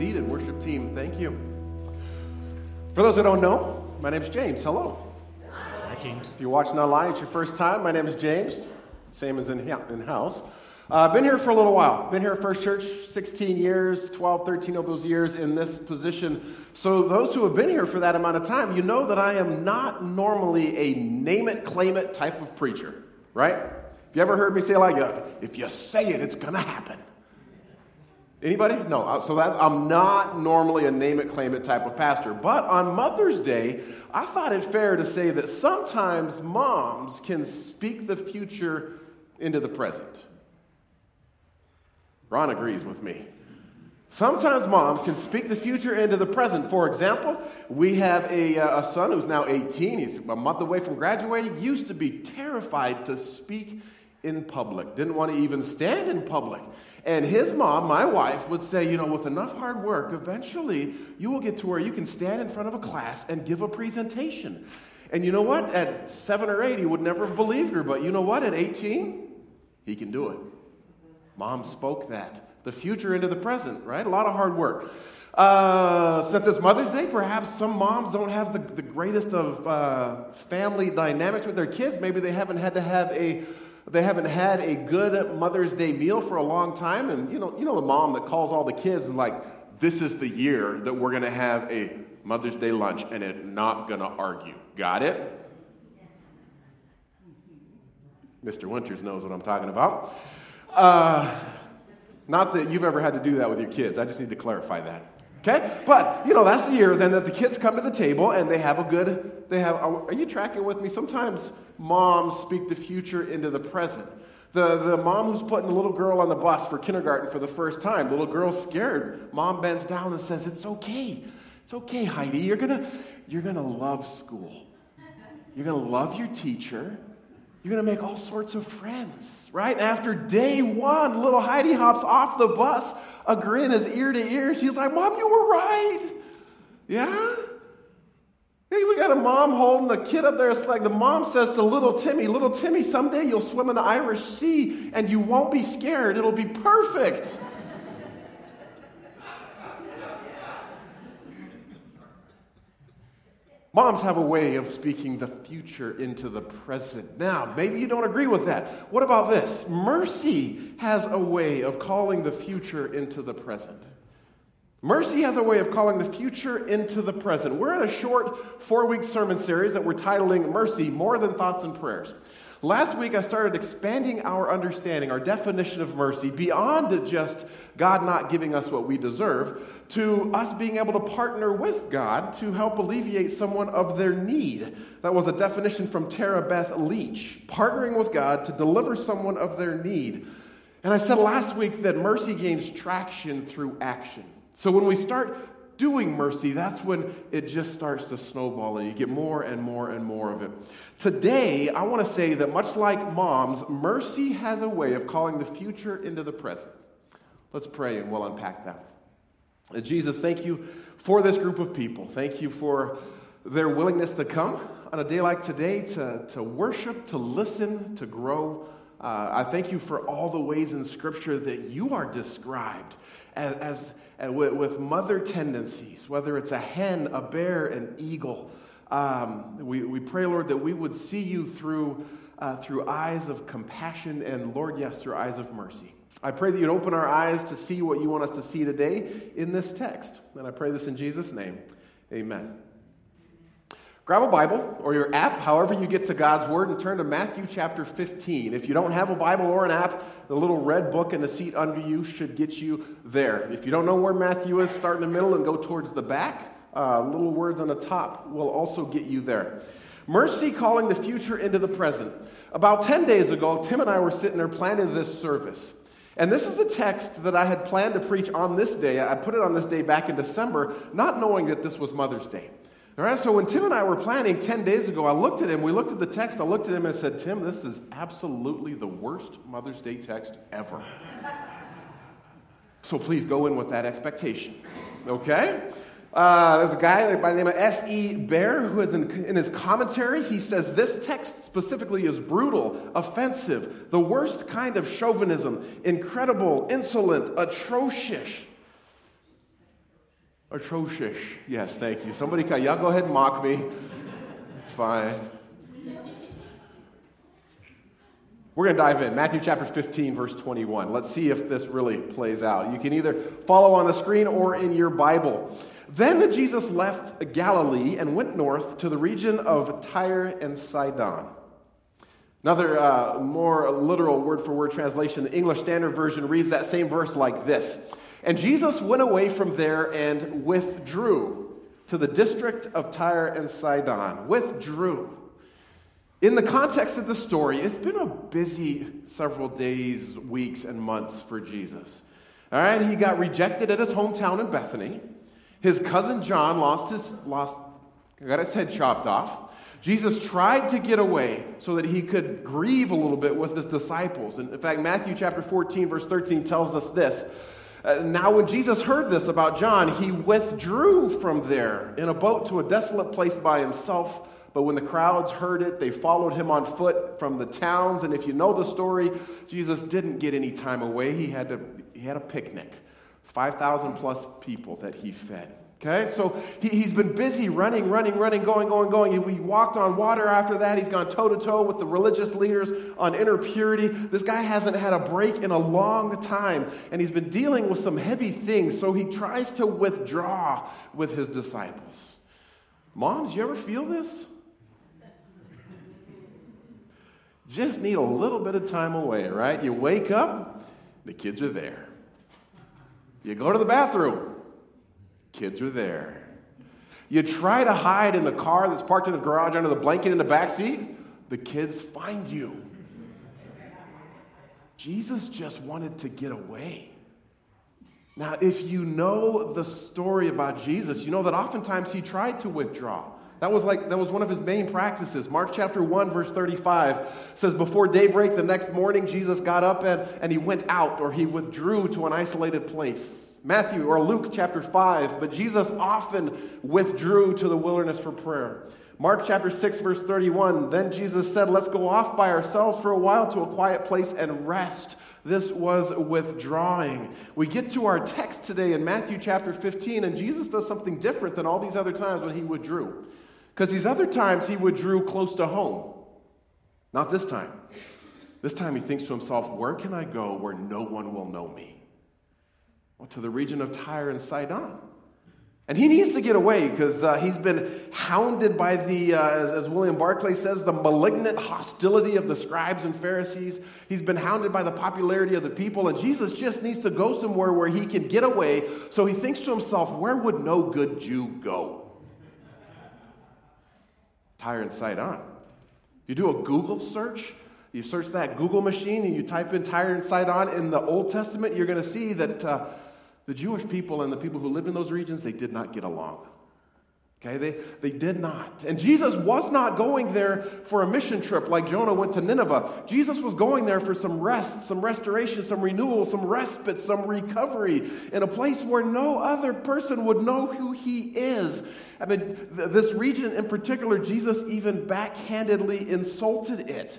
seated. Worship team, thank you. For those that don't know, my name is James. Hello. Hi, James. If you're watching online, it's your first time. My name is James, same as in, in house. I've uh, been here for a little while. Been here at First Church 16 years, 12, 13 of those years in this position. So, those who have been here for that amount of time, you know that I am not normally a name it, claim it type of preacher, right? Have you ever heard me say like, if you say it, it's going to happen? Anybody? No. Uh, so that's, I'm not normally a name it, claim it type of pastor. But on Mother's Day, I thought it fair to say that sometimes moms can speak the future into the present. Ron agrees with me. Sometimes moms can speak the future into the present. For example, we have a, uh, a son who's now 18. He's a month away from graduating. Used to be terrified to speak in public, didn't want to even stand in public. And his mom, my wife, would say, you know, with enough hard work, eventually you will get to where you can stand in front of a class and give a presentation. And you know what? At seven or eight, he would never have believed her. But you know what? At 18, he can do it. Mom spoke that. The future into the present, right? A lot of hard work. Uh, since it's Mother's Day, perhaps some moms don't have the, the greatest of uh, family dynamics with their kids. Maybe they haven't had to have a they haven't had a good Mother's Day meal for a long time. And you know, you know the mom that calls all the kids and like, this is the year that we're going to have a Mother's Day lunch and it's not going to argue. Got it? Mr. Winters knows what I'm talking about. Uh, not that you've ever had to do that with your kids. I just need to clarify that. Okay? But, you know, that's the year then that the kids come to the table and they have a good, they have, are you tracking with me? Sometimes moms speak the future into the present. The, the mom who's putting the little girl on the bus for kindergarten for the first time, little girl's scared. Mom bends down and says, It's okay. It's okay, Heidi. You're going to you're going to love school. You're going to love your teacher. You're going to make all sorts of friends, right? After day one, little Heidi hops off the bus, a grin is ear to ear. She's like, Mom, you were right. Yeah? Hey, we got a mom holding the kid up there. It's like the mom says to little Timmy, Little Timmy, someday you'll swim in the Irish Sea and you won't be scared. It'll be perfect. Moms have a way of speaking the future into the present. Now, maybe you don't agree with that. What about this? Mercy has a way of calling the future into the present. Mercy has a way of calling the future into the present. We're in a short four week sermon series that we're titling Mercy More Than Thoughts and Prayers. Last week, I started expanding our understanding, our definition of mercy, beyond just God not giving us what we deserve, to us being able to partner with God to help alleviate someone of their need. That was a definition from Tara Beth Leach partnering with God to deliver someone of their need. And I said last week that mercy gains traction through action. So when we start doing mercy, that's when it just starts to snowball and you get more and more and more of it. Today, I want to say that much like moms, mercy has a way of calling the future into the present. Let's pray and we'll unpack that. Jesus, thank you for this group of people. Thank you for their willingness to come on a day like today to, to worship, to listen, to grow. Uh, I thank you for all the ways in Scripture that you are described as, as with, with mother tendencies, whether it's a hen, a bear, an eagle. Um, we, we pray, Lord, that we would see you through, uh, through eyes of compassion and, Lord, yes, through eyes of mercy. I pray that you'd open our eyes to see what you want us to see today in this text. And I pray this in Jesus' name. Amen. Grab a Bible or your app, however you get to God's Word, and turn to Matthew chapter 15. If you don't have a Bible or an app, the little red book in the seat under you should get you there. If you don't know where Matthew is, start in the middle and go towards the back. Uh, little words on the top will also get you there. Mercy calling the future into the present. About 10 days ago, Tim and I were sitting there planning this service. And this is a text that I had planned to preach on this day. I put it on this day back in December, not knowing that this was Mother's Day. All right, so when Tim and I were planning 10 days ago, I looked at him, we looked at the text, I looked at him and said, Tim, this is absolutely the worst Mother's Day text ever. so please go in with that expectation, okay? Uh, there's a guy by the name of F.E. Baer who is in, in his commentary, he says this text specifically is brutal, offensive, the worst kind of chauvinism, incredible, insolent, atrocious. Atrocious. Yes, thank you. Somebody, y'all go ahead and mock me. It's fine. We're going to dive in. Matthew chapter 15, verse 21. Let's see if this really plays out. You can either follow on the screen or in your Bible. Then Jesus left Galilee and went north to the region of Tyre and Sidon. Another uh, more literal word for word translation, the English Standard Version reads that same verse like this And Jesus went away from there and withdrew to the district of Tyre and Sidon. Withdrew. In the context of the story, it's been a busy several days, weeks, and months for Jesus. All right, he got rejected at his hometown in Bethany. His cousin John lost his lost got his head chopped off. Jesus tried to get away so that he could grieve a little bit with his disciples. And in fact, Matthew chapter 14, verse 13 tells us this. Uh, now, when Jesus heard this about John, he withdrew from there in a boat to a desolate place by himself. But when the crowds heard it, they followed him on foot from the towns. And if you know the story, Jesus didn't get any time away. He had, to, he had a picnic 5,000 plus people that he fed. Okay, so he, has been busy running, running, running, going, going, going. He, he walked on water after that. He's gone toe to toe with the religious leaders on inner purity. This guy hasn't had a break in a long time, and he's been dealing with some heavy things. So he tries to withdraw with his disciples. Moms, you ever feel this? Just need a little bit of time away, right? You wake up, the kids are there. You go to the bathroom, kids are there. You try to hide in the car that's parked in the garage under the blanket in the back seat, the kids find you. Jesus just wanted to get away. Now, if you know the story about Jesus, you know that oftentimes he tried to withdraw. That was like that was one of his main practices. Mark chapter 1 verse 35 says before daybreak the next morning Jesus got up and, and he went out or he withdrew to an isolated place. Matthew or Luke chapter 5, but Jesus often withdrew to the wilderness for prayer. Mark chapter 6 verse 31, then Jesus said, "Let's go off by ourselves for a while to a quiet place and rest." This was withdrawing. We get to our text today in Matthew chapter 15, and Jesus does something different than all these other times when he withdrew. Because these other times he withdrew close to home. Not this time. This time he thinks to himself, Where can I go where no one will know me? To the region of Tyre and Sidon. And he needs to get away because uh, he's been hounded by the, uh, as, as, William Barclay says, the malignant hostility of the scribes and Pharisees. He's been hounded by the popularity of the people, and Jesus just needs to go somewhere where he can get away. So he thinks to himself, where would no good Jew go? Tyre and Sidon. If you do a Google search, you search that Google machine and you type in Tyre and Sidon in the Old Testament, you're going to see that uh, the Jewish people and the people who lived in those regions, they did not get along. Okay, they, they did not. And Jesus was not going there for a mission trip like Jonah went to Nineveh. Jesus was going there for some rest, some restoration, some renewal, some respite, some recovery in a place where no other person would know who he is. I mean, th- this region in particular, Jesus even backhandedly insulted it.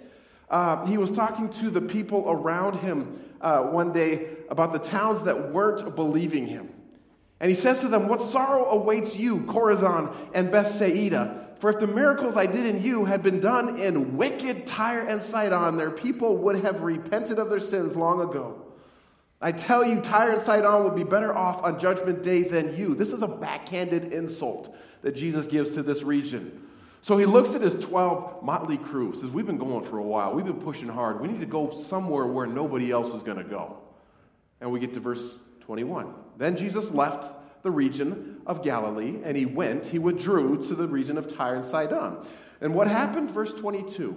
Uh, he was talking to the people around him uh, one day about the towns that weren't believing him. And he says to them, What sorrow awaits you, Chorazin and Bethsaida? For if the miracles I did in you had been done in wicked Tyre and Sidon, their people would have repented of their sins long ago. I tell you, Tyre and Sidon would be better off on judgment day than you. This is a backhanded insult that Jesus gives to this region. So he looks at his 12 motley crew, says, We've been going for a while. We've been pushing hard. We need to go somewhere where nobody else is going to go. And we get to verse 21. Then Jesus left the region of Galilee and he went, he withdrew to the region of Tyre and Sidon. And what happened? Verse 22.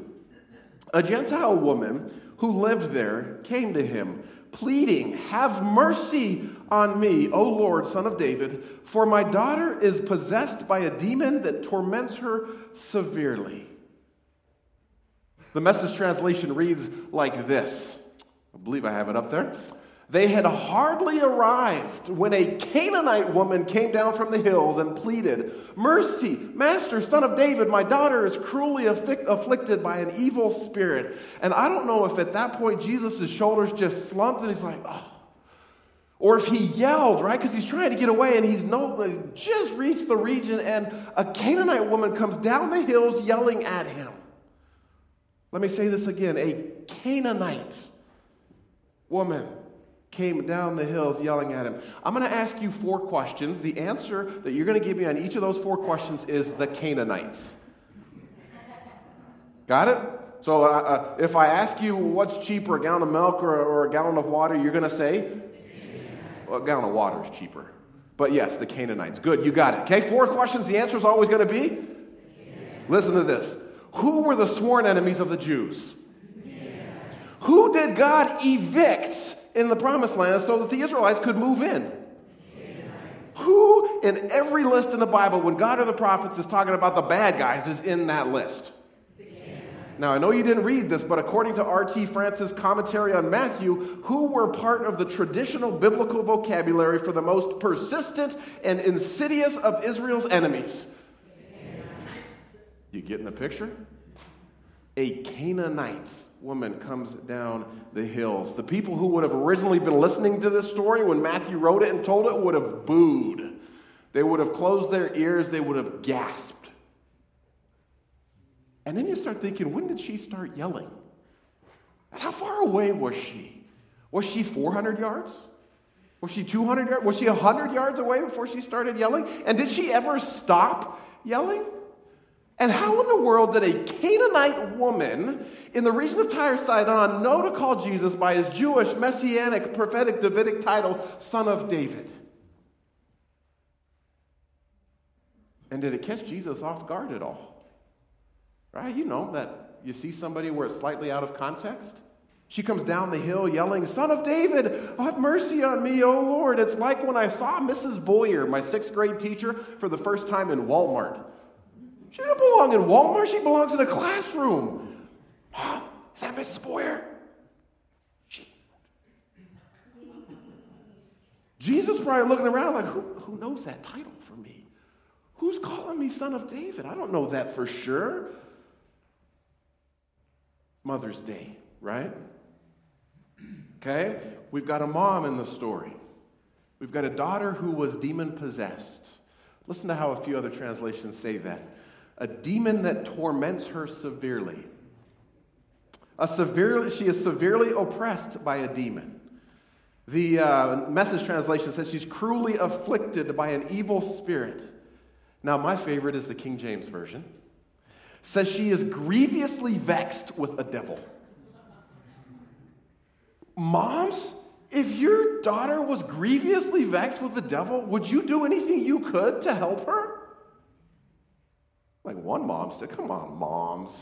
A Gentile woman who lived there came to him, pleading, Have mercy on me, O Lord, son of David, for my daughter is possessed by a demon that torments her severely. The message translation reads like this I believe I have it up there. They had hardly arrived when a Canaanite woman came down from the hills and pleaded, Mercy, Master, son of David, my daughter is cruelly afflicted by an evil spirit. And I don't know if at that point Jesus' shoulders just slumped and he's like, Oh. Or if he yelled, right, because he's trying to get away and he's no, just reached the region and a Canaanite woman comes down the hills yelling at him. Let me say this again a Canaanite woman came down the hills yelling at him. I'm going to ask you four questions. The answer that you're going to give me on each of those four questions is the Canaanites. Got it? So uh, uh, if I ask you what's cheaper, a gallon of milk or, or a gallon of water, you're going to say? Well, a gallon of water is cheaper. But yes, the Canaanites. Good, you got it. Okay, four questions. The answer is always going to be? Listen to this. Who were the sworn enemies of the Jews? Who did God evict in the promised land so that the Israelites could move in? Who in every list in the Bible, when God or the prophets is talking about the bad guys, is in that list? Now, I know you didn't read this, but according to R.T. France's commentary on Matthew, who were part of the traditional biblical vocabulary for the most persistent and insidious of Israel's enemies? You getting the picture? A Canaanite woman comes down the hills. The people who would have originally been listening to this story when Matthew wrote it and told it would have booed. They would have closed their ears, they would have gasped. And then you start thinking, when did she start yelling? And how far away was she? Was she 400 yards? Was she 200 yards? Was she 100 yards away before she started yelling? And did she ever stop yelling? And how in the world did a Canaanite woman in the region of Tyre Sidon know to call Jesus by his Jewish, messianic, prophetic, Davidic title, Son of David? And did it catch Jesus off guard at all? Right? You know that you see somebody where it's slightly out of context. She comes down the hill yelling, Son of David, have mercy on me, O Lord. It's like when I saw Mrs. Boyer, my sixth grade teacher, for the first time in Walmart. She doesn't belong in Walmart. She belongs in a classroom. Mom, is that Mrs. Boyer? She. Jesus probably looking around like, who, who knows that title for me? Who's calling me son of David? I don't know that for sure. Mother's Day, right? Okay? We've got a mom in the story. We've got a daughter who was demon possessed. Listen to how a few other translations say that a demon that torments her severely. A severely, she is severely oppressed by a demon. The uh, message translation says she's cruelly afflicted by an evil spirit. Now, my favorite is the King James Version. Says she is grievously vexed with a devil. Moms, if your daughter was grievously vexed with the devil, would you do anything you could to help her? Like one mom said, Come on, moms.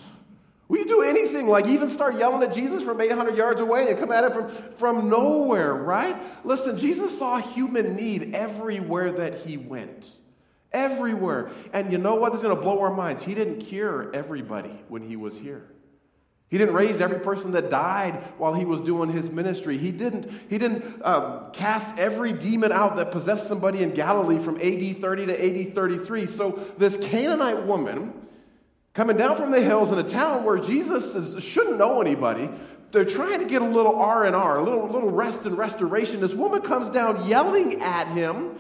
Will you do anything like even start yelling at Jesus from 800 yards away and come at him from, from nowhere, right? Listen, Jesus saw human need everywhere that he went. Everywhere. And you know what? This is going to blow our minds. He didn't cure everybody when he was here. He didn't raise every person that died while he was doing his ministry. He didn't, he didn't uh, cast every demon out that possessed somebody in Galilee from AD 30 to AD 33. So this Canaanite woman coming down from the hills in a town where Jesus is, shouldn't know anybody, they're trying to get a little R and R, a little, little rest and restoration. This woman comes down yelling at him.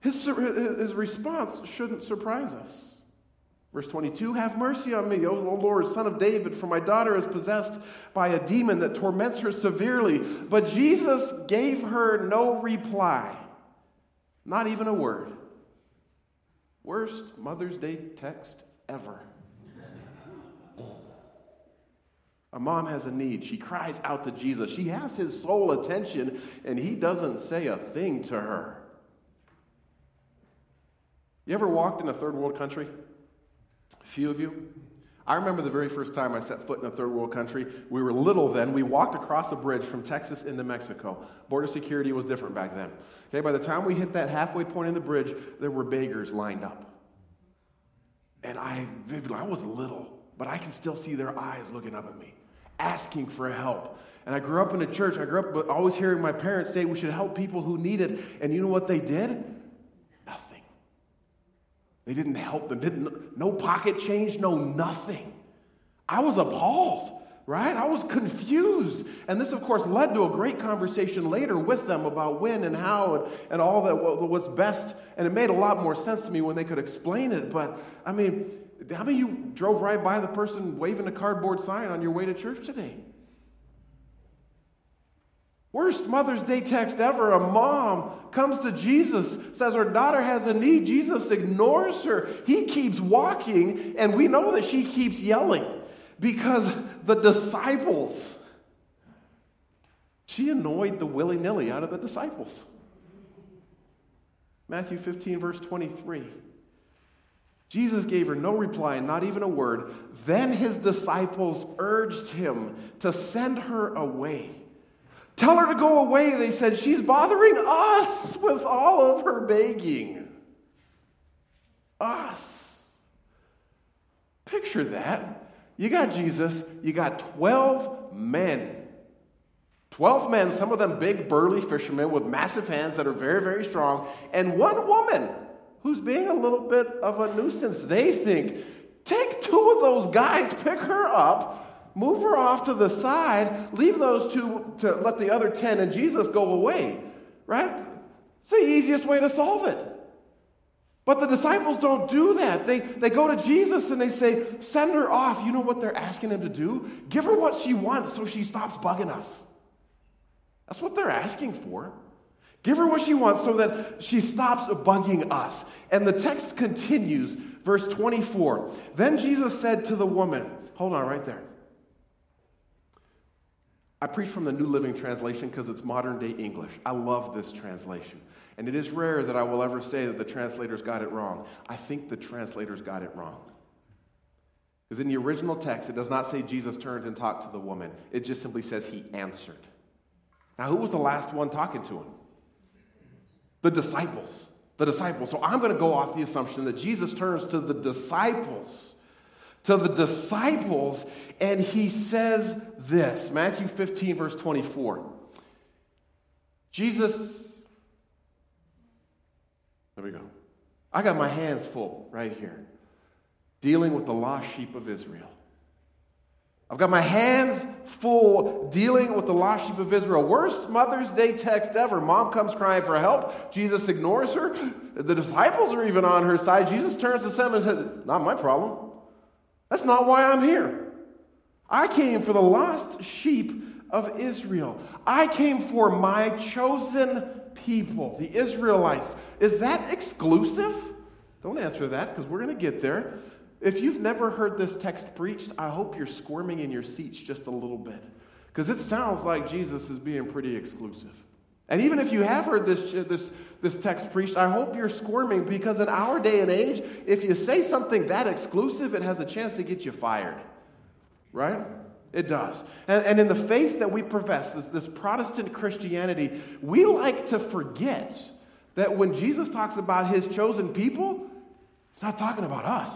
His, his response shouldn't surprise us. Verse 22 Have mercy on me, O Lord, son of David, for my daughter is possessed by a demon that torments her severely. But Jesus gave her no reply, not even a word. Worst Mother's Day text ever. A mom has a need. She cries out to Jesus. She has his sole attention, and he doesn't say a thing to her. You ever walked in a third world country? A few of you. I remember the very first time I set foot in a third world country. We were little then. We walked across a bridge from Texas into Mexico. Border security was different back then. Okay, by the time we hit that halfway point in the bridge, there were beggars lined up. And I vividly, I was little, but I can still see their eyes looking up at me, asking for help. And I grew up in a church. I grew up always hearing my parents say we should help people who need it. And you know what they did? They didn't help them, didn't, no pocket change, no nothing. I was appalled. right? I was confused. And this, of course, led to a great conversation later with them about when and how and, and all that, what's best. And it made a lot more sense to me when they could explain it. But, I mean, how many of you drove right by the person waving a cardboard sign on your way to church today? Worst Mother's Day text ever. A mom comes to Jesus, says her daughter has a need. Jesus ignores her. He keeps walking, and we know that she keeps yelling because the disciples, she annoyed the willy nilly out of the disciples. Matthew 15, verse 23. Jesus gave her no reply, not even a word. Then his disciples urged him to send her away. Tell her to go away, they said. She's bothering us with all of her begging. Us. Picture that. You got Jesus, you got 12 men. 12 men, some of them big, burly fishermen with massive hands that are very, very strong, and one woman who's being a little bit of a nuisance. They think, take two of those guys, pick her up, move her off to the side, leave those two to let the other 10 and Jesus go away, right? It's the easiest way to solve it. But the disciples don't do that. They, they go to Jesus and they say, Send her off. You know what they're asking him to do? Give her what she wants so she stops bugging us. That's what they're asking for. Give her what she wants so that she stops bugging us. And the text continues, verse 24. Then Jesus said to the woman, Hold on right there. I preach from the New Living Translation because it's modern day English. I love this translation. And it is rare that I will ever say that the translators got it wrong. I think the translators got it wrong. Because in the original text, it does not say Jesus turned and talked to the woman, it just simply says he answered. Now, who was the last one talking to him? The disciples. The disciples. So I'm going to go off the assumption that Jesus turns to the disciples to the disciples, and he says this Matthew 15, verse 24. Jesus, there we go. I got my hands full right here, dealing with the lost sheep of Israel. I've got my hands full dealing with the lost sheep of Israel. Worst Mother's Day text ever. Mom comes crying for help. Jesus ignores her. The disciples are even on her side. Jesus turns to them and says, Not my problem. That's not why I'm here. I came for the lost sheep of Israel. I came for my chosen people, the Israelites. Is that exclusive? Don't answer that because we're going to get there. If you've never heard this text preached, I hope you're squirming in your seats just a little bit because it sounds like Jesus is being pretty exclusive. And even if you have heard this, this, this text preached, I hope you're squirming because in our day and age, if you say something that exclusive, it has a chance to get you fired. Right? It does. And, and in the faith that we profess, this, this Protestant Christianity, we like to forget that when Jesus talks about his chosen people, he's not talking about us.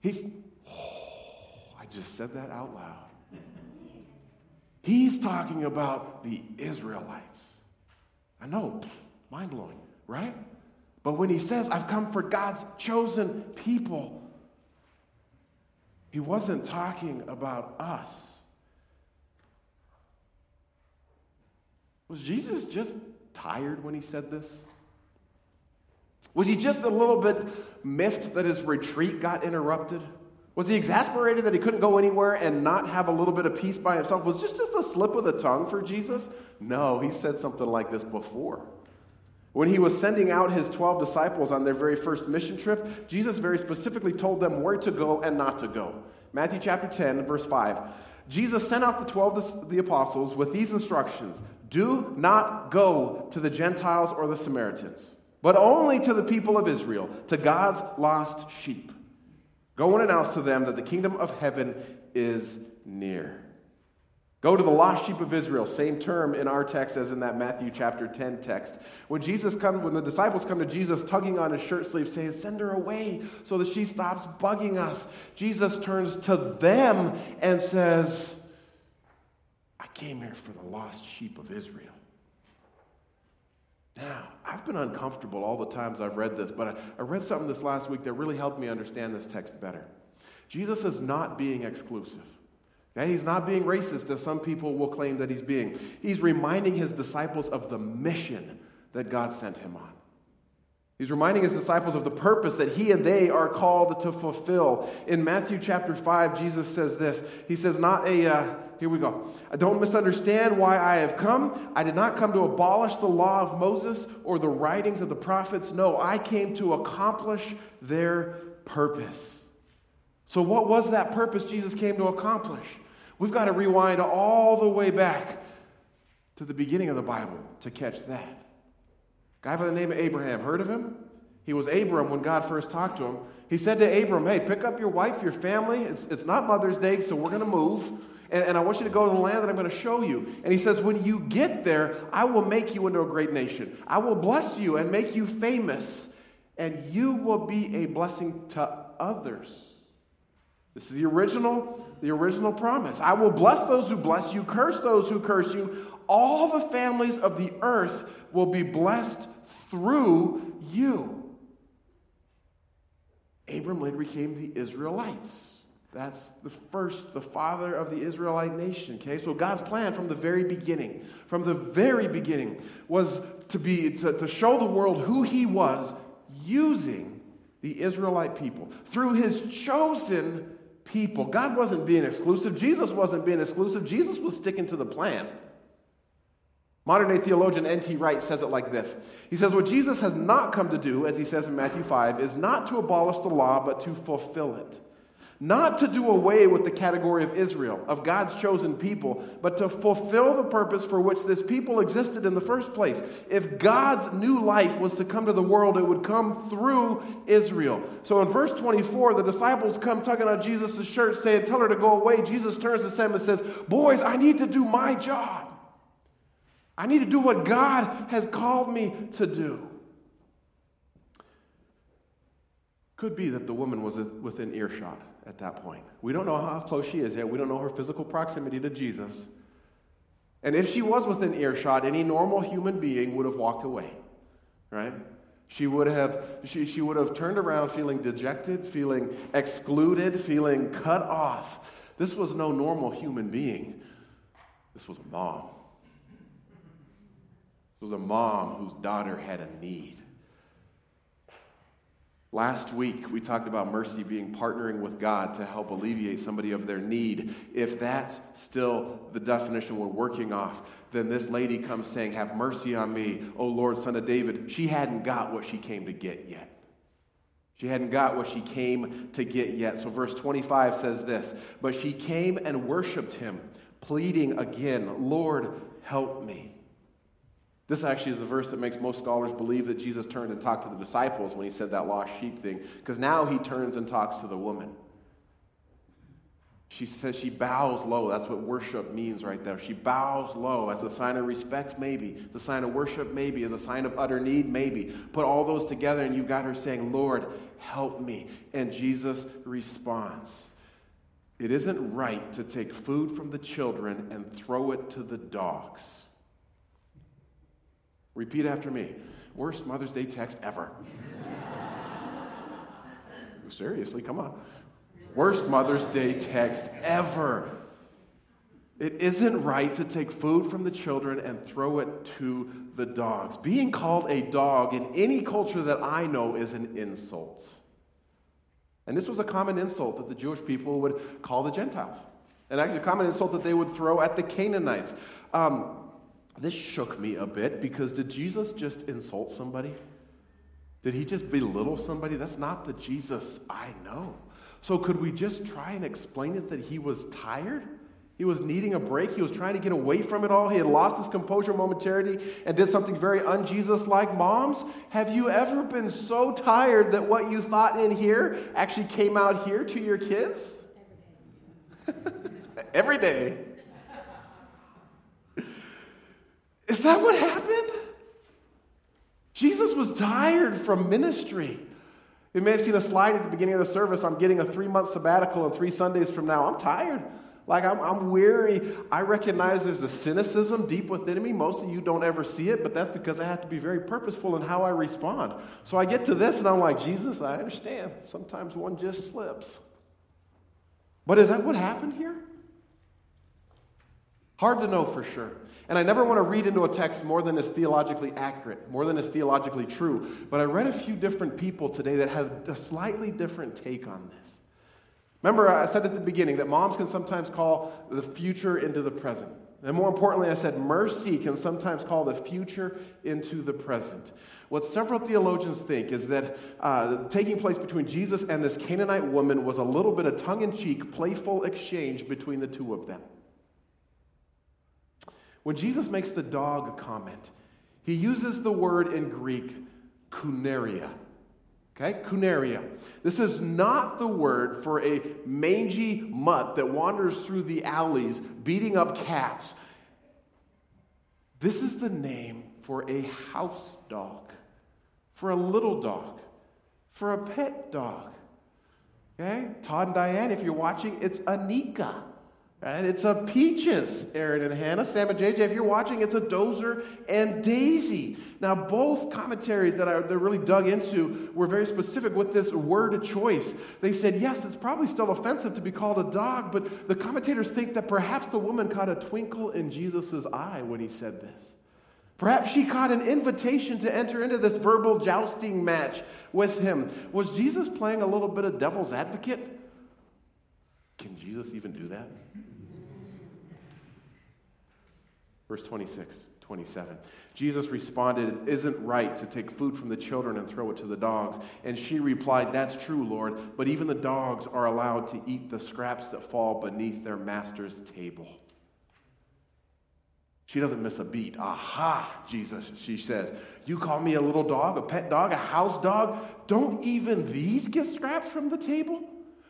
He's, oh, I just said that out loud. He's talking about the Israelites. I know, mind blowing, right? But when he says, I've come for God's chosen people, he wasn't talking about us. Was Jesus just tired when he said this? Was he just a little bit miffed that his retreat got interrupted? Was he exasperated that he couldn't go anywhere and not have a little bit of peace by himself? Was this just a slip of the tongue for Jesus? No, he said something like this before. When he was sending out his 12 disciples on their very first mission trip, Jesus very specifically told them where to go and not to go. Matthew chapter 10, verse 5. Jesus sent out the 12 the apostles with these instructions Do not go to the Gentiles or the Samaritans, but only to the people of Israel, to God's lost sheep. Go and announce to them that the kingdom of heaven is near. Go to the lost sheep of Israel, same term in our text as in that Matthew chapter 10 text. When Jesus come, when the disciples come to Jesus tugging on his shirt sleeve, saying, Send her away so that she stops bugging us, Jesus turns to them and says, I came here for the lost sheep of Israel. Now, I've been uncomfortable all the times I've read this, but I, I read something this last week that really helped me understand this text better. Jesus is not being exclusive. Okay? He's not being racist, as some people will claim that he's being. He's reminding his disciples of the mission that God sent him on. He's reminding his disciples of the purpose that he and they are called to fulfill. In Matthew chapter 5, Jesus says this He says, Not a, uh, here we go. I don't misunderstand why I have come. I did not come to abolish the law of Moses or the writings of the prophets. No, I came to accomplish their purpose. So, what was that purpose Jesus came to accomplish? We've got to rewind all the way back to the beginning of the Bible to catch that. Guy by the name of Abraham, heard of him? He was Abram when God first talked to him. He said to Abram, Hey, pick up your wife, your family. It's, it's not Mother's Day, so we're going to move. And, and I want you to go to the land that I'm going to show you. And he says, When you get there, I will make you into a great nation. I will bless you and make you famous, and you will be a blessing to others. This is the original, the original promise. I will bless those who bless you, curse those who curse you. All the families of the earth will be blessed through you. Abram later became the Israelites. That's the first, the father of the Israelite nation. Okay, so God's plan from the very beginning, from the very beginning, was to be to, to show the world who He was using the Israelite people through His chosen people. God wasn't being exclusive. Jesus wasn't being exclusive. Jesus was sticking to the plan. Modern day theologian N.T. Wright says it like this He says, What Jesus has not come to do, as he says in Matthew 5, is not to abolish the law, but to fulfill it. Not to do away with the category of Israel, of God's chosen people, but to fulfill the purpose for which this people existed in the first place. If God's new life was to come to the world, it would come through Israel. So in verse 24, the disciples come tugging on Jesus' shirt, saying, Tell her to go away. Jesus turns to them and says, Boys, I need to do my job. I need to do what God has called me to do. Could be that the woman was within earshot at that point. We don't know how close she is yet. We don't know her physical proximity to Jesus. And if she was within earshot, any normal human being would have walked away, right? She would have, she, she would have turned around feeling dejected, feeling excluded, feeling cut off. This was no normal human being. This was a mom. This was a mom whose daughter had a need. Last week, we talked about mercy being partnering with God to help alleviate somebody of their need. If that's still the definition we're working off, then this lady comes saying, Have mercy on me, O Lord, son of David. She hadn't got what she came to get yet. She hadn't got what she came to get yet. So, verse 25 says this But she came and worshiped him, pleading again, Lord, help me. This actually is the verse that makes most scholars believe that Jesus turned and talked to the disciples when he said that lost sheep thing, because now he turns and talks to the woman. She says she bows low. That's what worship means right there. She bows low as a sign of respect, maybe. The sign of worship, maybe. As a sign of utter need, maybe. Put all those together, and you've got her saying, Lord, help me. And Jesus responds It isn't right to take food from the children and throw it to the dogs. Repeat after me. Worst Mother's Day text ever. Seriously, come on. Worst Mother's Day text ever. It isn't right to take food from the children and throw it to the dogs. Being called a dog in any culture that I know is an insult. And this was a common insult that the Jewish people would call the Gentiles. And actually, a common insult that they would throw at the Canaanites. Um, this shook me a bit because did Jesus just insult somebody? Did he just belittle somebody? That's not the Jesus I know. So, could we just try and explain it that he was tired? He was needing a break. He was trying to get away from it all. He had lost his composure momentarily and did something very un-Jesus like. Moms, have you ever been so tired that what you thought in here actually came out here to your kids? Every day. Is that what happened? Jesus was tired from ministry. You may have seen a slide at the beginning of the service. I'm getting a three month sabbatical and three Sundays from now. I'm tired. Like, I'm, I'm weary. I recognize there's a cynicism deep within me. Most of you don't ever see it, but that's because I have to be very purposeful in how I respond. So I get to this and I'm like, Jesus, I understand. Sometimes one just slips. But is that what happened here? Hard to know for sure. And I never want to read into a text more than is theologically accurate, more than is theologically true. But I read a few different people today that have a slightly different take on this. Remember, I said at the beginning that moms can sometimes call the future into the present. And more importantly, I said mercy can sometimes call the future into the present. What several theologians think is that uh, taking place between Jesus and this Canaanite woman was a little bit of tongue in cheek, playful exchange between the two of them. When Jesus makes the dog comment, he uses the word in Greek, kunaria. Okay, kunaria. This is not the word for a mangy mutt that wanders through the alleys beating up cats. This is the name for a house dog, for a little dog, for a pet dog. Okay, Todd and Diane, if you're watching, it's Anika. It's a Peaches, Aaron and Hannah. Sam and JJ, if you're watching, it's a Dozer and Daisy. Now, both commentaries that I that really dug into were very specific with this word choice. They said, yes, it's probably still offensive to be called a dog, but the commentators think that perhaps the woman caught a twinkle in Jesus' eye when he said this. Perhaps she caught an invitation to enter into this verbal jousting match with him. Was Jesus playing a little bit of devil's advocate? Can Jesus even do that? Verse 26, 27. Jesus responded, It isn't right to take food from the children and throw it to the dogs. And she replied, That's true, Lord, but even the dogs are allowed to eat the scraps that fall beneath their master's table. She doesn't miss a beat. Aha, Jesus, she says. You call me a little dog, a pet dog, a house dog? Don't even these get scraps from the table?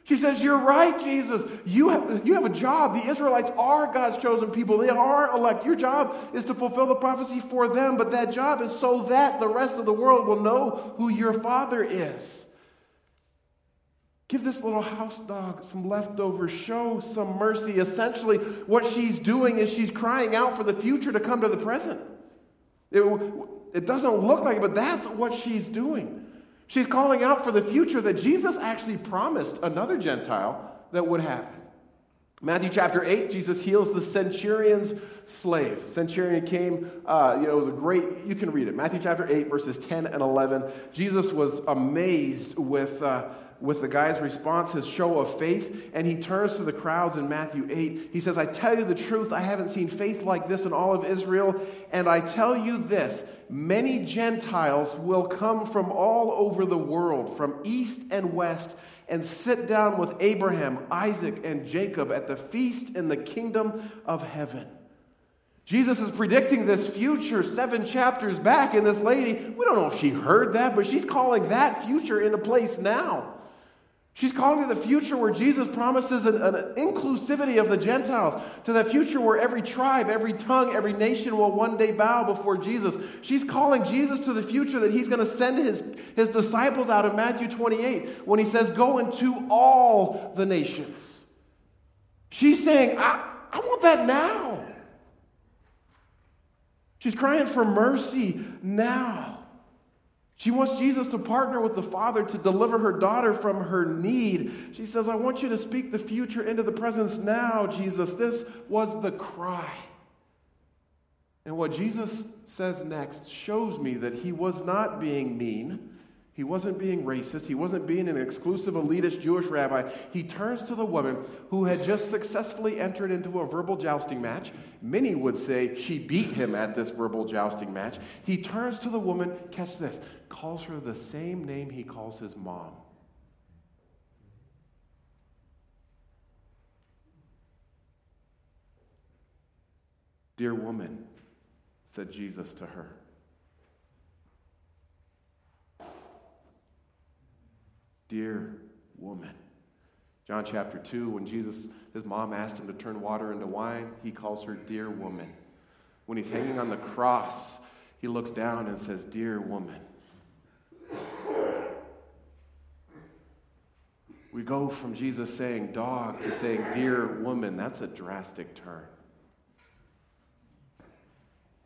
She says, You're right, Jesus. You have, you have a job. The Israelites are God's chosen people, they are elect. Your job is to fulfill the prophecy for them, but that job is so that the rest of the world will know who your father is. Give this little house dog some leftovers. Show some mercy. Essentially, what she's doing is she's crying out for the future to come to the present. It, it doesn't look like it, but that's what she's doing. She's calling out for the future that Jesus actually promised another Gentile that would happen. Matthew chapter 8, Jesus heals the centurion's slave. Centurion came, uh, you know, it was a great, you can read it. Matthew chapter 8, verses 10 and 11. Jesus was amazed with, uh, with the guy's response, his show of faith, and he turns to the crowds in Matthew 8. He says, I tell you the truth, I haven't seen faith like this in all of Israel, and I tell you this many Gentiles will come from all over the world, from east and west, and sit down with Abraham, Isaac, and Jacob at the feast in the kingdom of heaven. Jesus is predicting this future seven chapters back, and this lady, we don't know if she heard that, but she's calling that future into place now. She's calling to the future where Jesus promises an, an, inclusivity of the Gentiles, to the future where every tribe, every tongue, every nation will one day bow before Jesus. She's calling Jesus to the future that he's going to send his, his disciples out in Matthew 28 when he says, Go into all the nations. She's saying, I, I want that now. She's crying for mercy now. She wants Jesus to partner with the Father to deliver her daughter from her need. She says, I want you to speak the future into the presence now, Jesus. This was the cry. And what Jesus says next shows me that he was not being mean. He wasn't being racist. He wasn't being an exclusive elitist Jewish rabbi. He turns to the woman who had just successfully entered into a verbal jousting match. Many would say she beat him at this verbal jousting match. He turns to the woman, catch this, calls her the same name he calls his mom. Dear woman, said Jesus to her. Dear woman. John chapter 2, when Jesus, his mom asked him to turn water into wine, he calls her dear woman. When he's hanging on the cross, he looks down and says, Dear woman. We go from Jesus saying dog to saying dear woman. That's a drastic turn.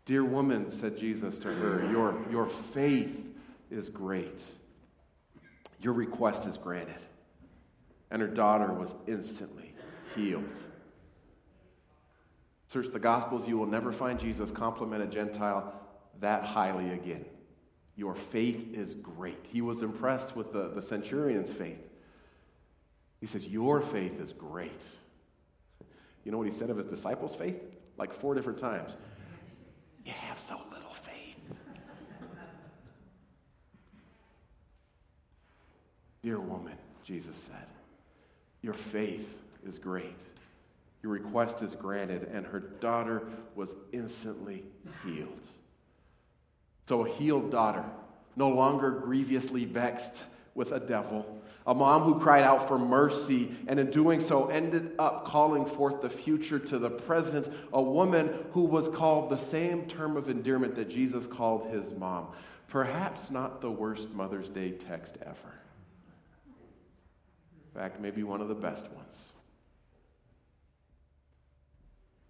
Dear woman, said Jesus to her, your, your faith is great. Your request is granted. And her daughter was instantly healed. Search the Gospels, you will never find Jesus compliment a Gentile that highly again. Your faith is great. He was impressed with the, the centurion's faith. He says, Your faith is great. You know what he said of his disciples' faith? Like four different times. You have so little faith. Dear woman, Jesus said, Your faith is great. Your request is granted, and her daughter was instantly healed. So, a healed daughter, no longer grievously vexed with a devil, a mom who cried out for mercy, and in doing so ended up calling forth the future to the present, a woman who was called the same term of endearment that Jesus called his mom. Perhaps not the worst Mother's Day text ever. In fact, maybe one of the best ones.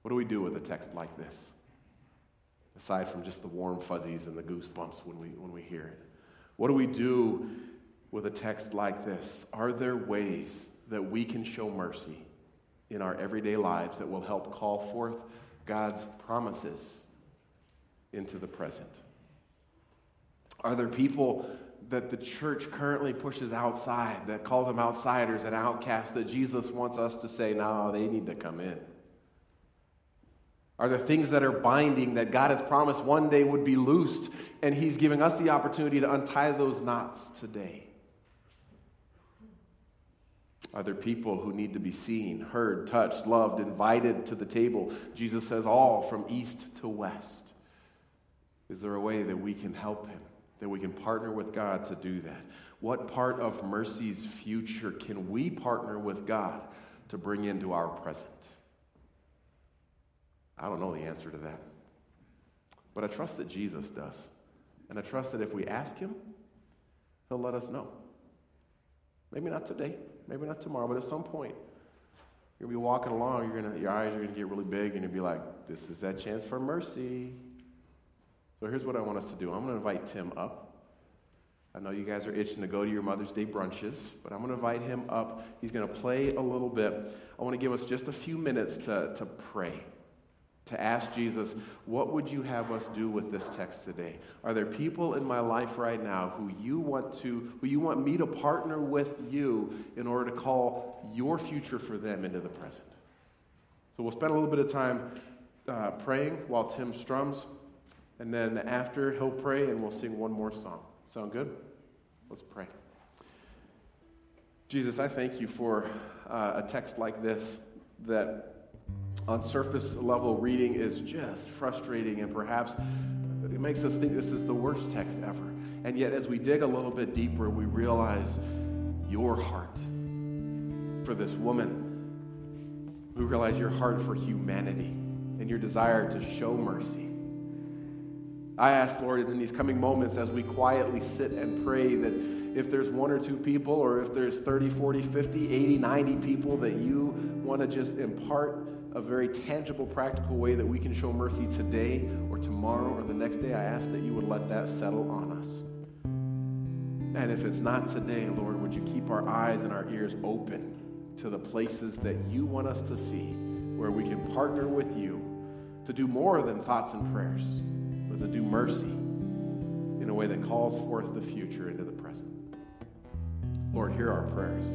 What do we do with a text like this? Aside from just the warm fuzzies and the goosebumps when we, when we hear it. What do we do with a text like this? Are there ways that we can show mercy in our everyday lives that will help call forth God's promises into the present? Are there people that the church currently pushes outside, that calls them outsiders and outcasts, that Jesus wants us to say, no, they need to come in? Are there things that are binding that God has promised one day would be loosed, and He's giving us the opportunity to untie those knots today? Are there people who need to be seen, heard, touched, loved, invited to the table? Jesus says, all from east to west. Is there a way that we can help Him, that we can partner with God to do that? What part of mercy's future can we partner with God to bring into our present? I don't know the answer to that. But I trust that Jesus does. And I trust that if we ask Him, He'll let us know. Maybe not today, maybe not tomorrow, but at some point, you're going to be walking along, you're gonna, your eyes are going to get really big, and you'll be like, this is that chance for mercy. So here's what I want us to do I'm going to invite Tim up. I know you guys are itching to go to your Mother's Day brunches, but I'm going to invite him up. He's going to play a little bit. I want to give us just a few minutes to, to pray to ask Jesus, what would you have us do with this text today? Are there people in my life right now who you want to, who you want me to partner with you in order to call your future for them into the present? So we'll spend a little bit of time uh, praying while Tim strums, and then after he'll pray and we'll sing one more song. Sound good? Let's pray. Jesus, I thank you for uh, a text like this that on surface level reading is just frustrating and perhaps it makes us think this is the worst text ever. And yet, as we dig a little bit deeper, we realize your heart for this woman. We realize your heart for humanity and your desire to show mercy. I ask, Lord, in these coming moments as we quietly sit and pray that if there's one or two people, or if there's 30, 40, 50, 80, 90 people that you want to just impart a very tangible, practical way that we can show mercy today or tomorrow or the next day, I ask that you would let that settle on us. And if it's not today, Lord, would you keep our eyes and our ears open to the places that you want us to see, where we can partner with you to do more than thoughts and prayers, but to do mercy in a way that calls forth the future into the present. Lord, hear our prayers.